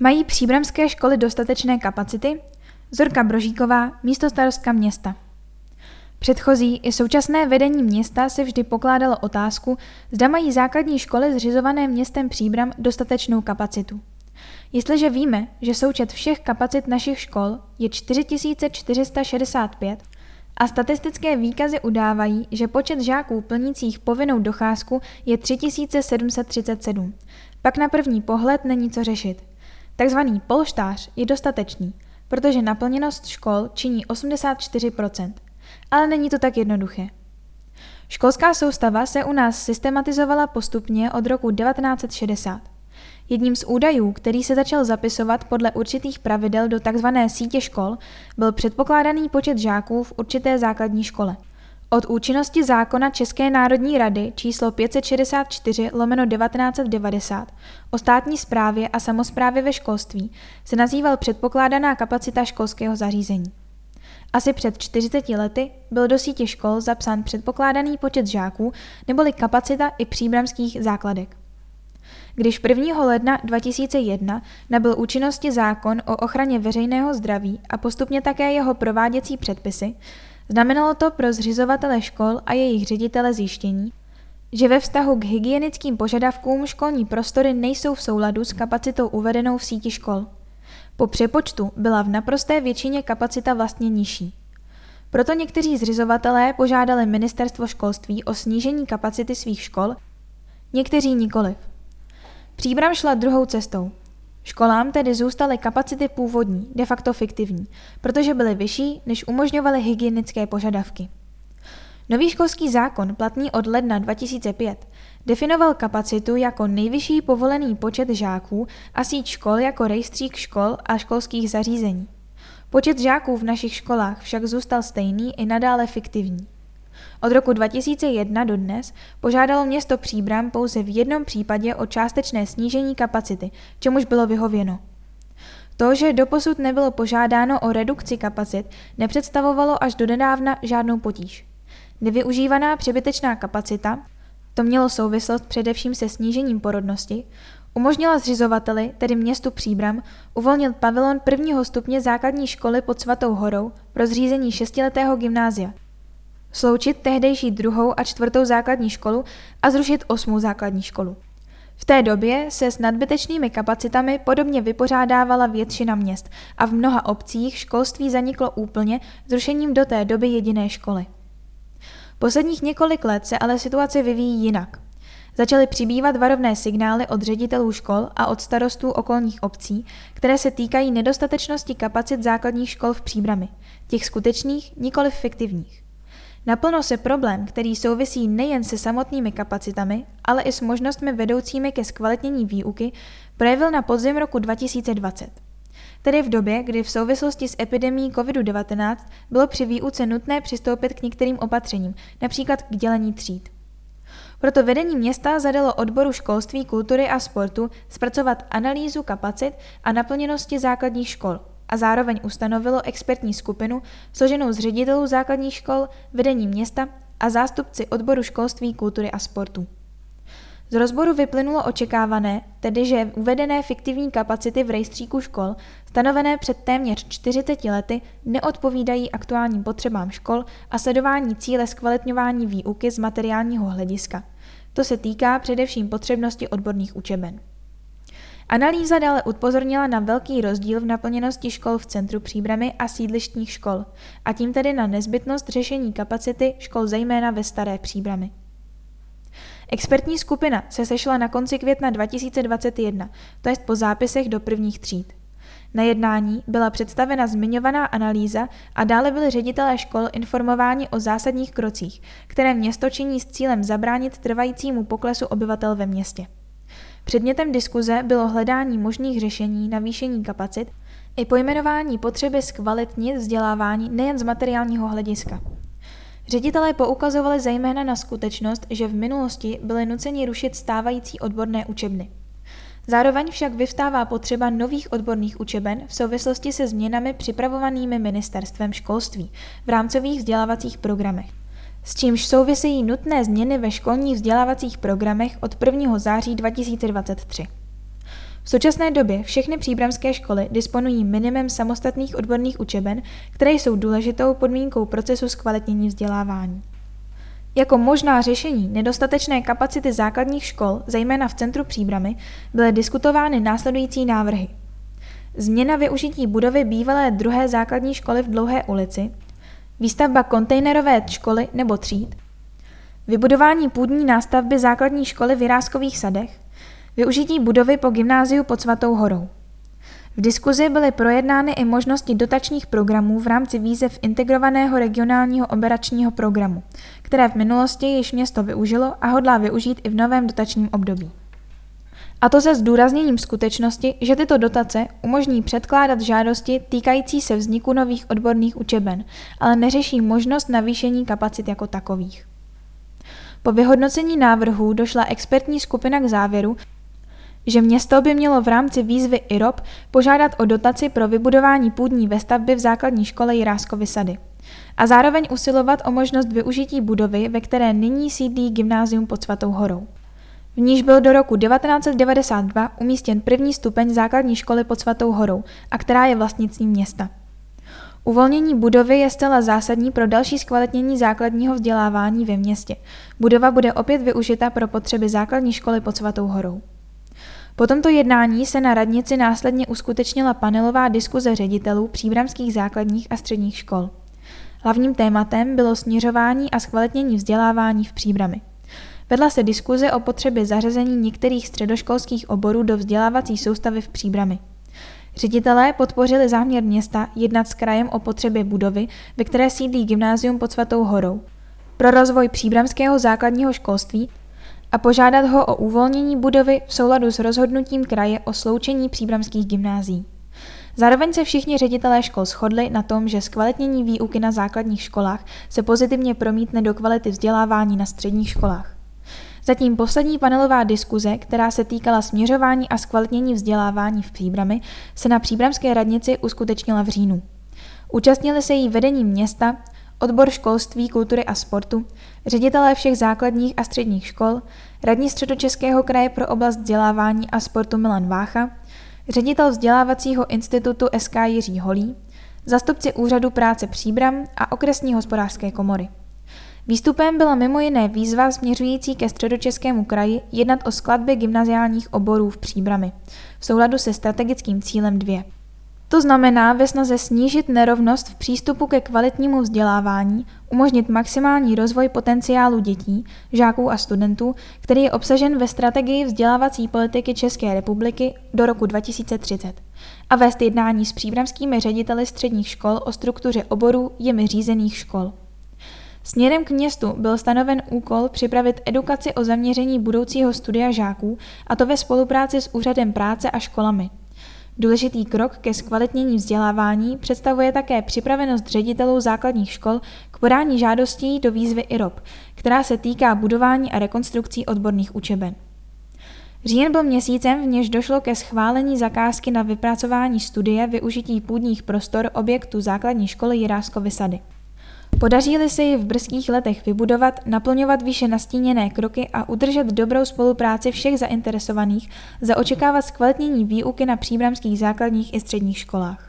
Mají příbramské školy dostatečné kapacity? Zorka Brožíková, místo starostka města. Předchozí i současné vedení města se vždy pokládalo otázku, zda mají základní školy zřizované městem Příbram dostatečnou kapacitu. Jestliže víme, že součet všech kapacit našich škol je 4465 a statistické výkazy udávají, že počet žáků plnících povinnou docházku je 3737, pak na první pohled není co řešit. Takzvaný polštář je dostatečný, protože naplněnost škol činí 84%. Ale není to tak jednoduché. Školská soustava se u nás systematizovala postupně od roku 1960. Jedním z údajů, který se začal zapisovat podle určitých pravidel do tzv. sítě škol, byl předpokládaný počet žáků v určité základní škole. Od účinnosti zákona České národní rady číslo 564 lomeno 1990 o státní správě a samozprávě ve školství se nazýval předpokládaná kapacita školského zařízení. Asi před 40 lety byl do sítě škol zapsán předpokládaný počet žáků neboli kapacita i příbramských základek. Když 1. ledna 2001 nabyl účinnosti zákon o ochraně veřejného zdraví a postupně také jeho prováděcí předpisy, znamenalo to pro zřizovatele škol a jejich ředitele zjištění, že ve vztahu k hygienickým požadavkům školní prostory nejsou v souladu s kapacitou uvedenou v síti škol. Po přepočtu byla v naprosté většině kapacita vlastně nižší. Proto někteří zřizovatelé požádali ministerstvo školství o snížení kapacity svých škol, někteří nikoliv. Příbram šla druhou cestou. Školám tedy zůstaly kapacity původní, de facto fiktivní, protože byly vyšší, než umožňovaly hygienické požadavky. Nový školský zákon, platný od ledna 2005, definoval kapacitu jako nejvyšší povolený počet žáků a síť škol jako rejstřík škol a školských zařízení. Počet žáků v našich školách však zůstal stejný i nadále fiktivní. Od roku 2001 do dnes požádalo město Příbram pouze v jednom případě o částečné snížení kapacity, čemuž bylo vyhověno. To, že doposud nebylo požádáno o redukci kapacit, nepředstavovalo až do nedávna žádnou potíž. Nevyužívaná přebytečná kapacita, to mělo souvislost především se snížením porodnosti, umožnila zřizovateli, tedy městu Příbram, uvolnit pavilon prvního stupně základní školy pod Svatou horou pro zřízení šestiletého gymnázia – sloučit tehdejší druhou a čtvrtou základní školu a zrušit osmou základní školu. V té době se s nadbytečnými kapacitami podobně vypořádávala většina měst a v mnoha obcích školství zaniklo úplně zrušením do té doby jediné školy. Posledních několik let se ale situace vyvíjí jinak. Začaly přibývat varovné signály od ředitelů škol a od starostů okolních obcí, které se týkají nedostatečnosti kapacit základních škol v příbrami, těch skutečných, nikoli fiktivních. Naplno se problém, který souvisí nejen se samotnými kapacitami, ale i s možnostmi vedoucími ke zkvalitnění výuky, projevil na podzim roku 2020. Tedy v době, kdy v souvislosti s epidemí COVID-19 bylo při výuce nutné přistoupit k některým opatřením, například k dělení tříd. Proto vedení města zadalo odboru školství, kultury a sportu zpracovat analýzu kapacit a naplněnosti základních škol, a zároveň ustanovilo expertní skupinu složenou z ředitelů základních škol, vedení města a zástupci odboru školství, kultury a sportu. Z rozboru vyplynulo očekávané, tedy že uvedené fiktivní kapacity v rejstříku škol, stanovené před téměř 40 lety, neodpovídají aktuálním potřebám škol a sledování cíle zkvalitňování výuky z materiálního hlediska. To se týká především potřebnosti odborných učeben. Analýza dále upozornila na velký rozdíl v naplněnosti škol v centru příbramy a sídlištních škol, a tím tedy na nezbytnost řešení kapacity škol zejména ve staré příbramy. Expertní skupina se sešla na konci května 2021, to jest po zápisech do prvních tříd. Na jednání byla představena zmiňovaná analýza a dále byli ředitelé škol informováni o zásadních krocích, které město činí s cílem zabránit trvajícímu poklesu obyvatel ve městě. Předmětem diskuze bylo hledání možných řešení navýšení kapacit i pojmenování potřeby zkvalitnit vzdělávání nejen z materiálního hlediska. Ředitelé poukazovali zejména na skutečnost, že v minulosti byly nuceni rušit stávající odborné učebny. Zároveň však vyvstává potřeba nových odborných učeben v souvislosti se změnami připravovanými ministerstvem školství v rámcových vzdělávacích programech s čímž souvisejí nutné změny ve školních vzdělávacích programech od 1. září 2023. V současné době všechny příbramské školy disponují minimem samostatných odborných učeben, které jsou důležitou podmínkou procesu zkvalitnění vzdělávání. Jako možná řešení nedostatečné kapacity základních škol, zejména v centru Příbramy, byly diskutovány následující návrhy. Změna využití budovy bývalé druhé základní školy v Dlouhé ulici, výstavba kontejnerové školy nebo tříd, vybudování půdní nástavby základní školy v Jiráskových sadech, využití budovy po gymnáziu pod Svatou horou. V diskuzi byly projednány i možnosti dotačních programů v rámci výzev integrovaného regionálního operačního programu, které v minulosti již město využilo a hodlá využít i v novém dotačním období. A to se zdůrazněním skutečnosti, že tyto dotace umožní předkládat žádosti týkající se vzniku nových odborných učeben, ale neřeší možnost navýšení kapacit jako takových. Po vyhodnocení návrhů došla expertní skupina k závěru, že město by mělo v rámci výzvy IROP požádat o dotaci pro vybudování půdní vestavby v základní škole Jiráskovy sady a zároveň usilovat o možnost využití budovy, ve které nyní sídlí gymnázium pod Svatou horou. V níž byl do roku 1992 umístěn první stupeň základní školy pod Svatou horou a která je vlastnictvím města. Uvolnění budovy je zcela zásadní pro další zkvalitnění základního vzdělávání ve městě. Budova bude opět využita pro potřeby základní školy pod Svatou horou. Po tomto jednání se na radnici následně uskutečnila panelová diskuze ředitelů příbramských základních a středních škol. Hlavním tématem bylo směřování a zkvalitnění vzdělávání v příbrami. Vedla se diskuze o potřebě zařazení některých středoškolských oborů do vzdělávací soustavy v příbrami. Ředitelé podpořili záměr města jednat s krajem o potřebě budovy, ve které sídlí gymnázium pod Svatou horou. Pro rozvoj příbramského základního školství a požádat ho o uvolnění budovy v souladu s rozhodnutím kraje o sloučení příbramských gymnází. Zároveň se všichni ředitelé škol shodli na tom, že zkvalitnění výuky na základních školách se pozitivně promítne do kvality vzdělávání na středních školách. Zatím poslední panelová diskuze, která se týkala směřování a zkvalitnění vzdělávání v Příbrami, se na Příbramské radnici uskutečnila v říjnu. Účastnili se jí vedení města, odbor školství, kultury a sportu, ředitelé všech základních a středních škol, radní středočeského kraje pro oblast vzdělávání a sportu Milan Vácha, ředitel vzdělávacího institutu SK Jiří Holí, zastupci úřadu práce Příbram a okresní hospodářské komory. Výstupem byla mimo jiné výzva směřující ke středočeskému kraji jednat o skladbě gymnaziálních oborů v Příbrami v souladu se strategickým cílem 2. To znamená ve snaze snížit nerovnost v přístupu ke kvalitnímu vzdělávání, umožnit maximální rozvoj potenciálu dětí, žáků a studentů, který je obsažen ve strategii vzdělávací politiky České republiky do roku 2030 a vést jednání s příbramskými řediteli středních škol o struktuře oborů jimi řízených škol. Směrem k městu byl stanoven úkol připravit edukaci o zaměření budoucího studia žáků, a to ve spolupráci s Úřadem práce a školami. Důležitý krok ke zkvalitnění vzdělávání představuje také připravenost ředitelů základních škol k podání žádostí do výzvy IROP, která se týká budování a rekonstrukcí odborných učeben. Říjen byl měsícem, v něž došlo ke schválení zakázky na vypracování studie využití půdních prostor objektu základní školy Jiráskovy sady. Podaří-li se ji v brzkých letech vybudovat, naplňovat výše nastíněné kroky a udržet dobrou spolupráci všech zainteresovaných, za očekávat zkvalitnění výuky na příbramských základních i středních školách.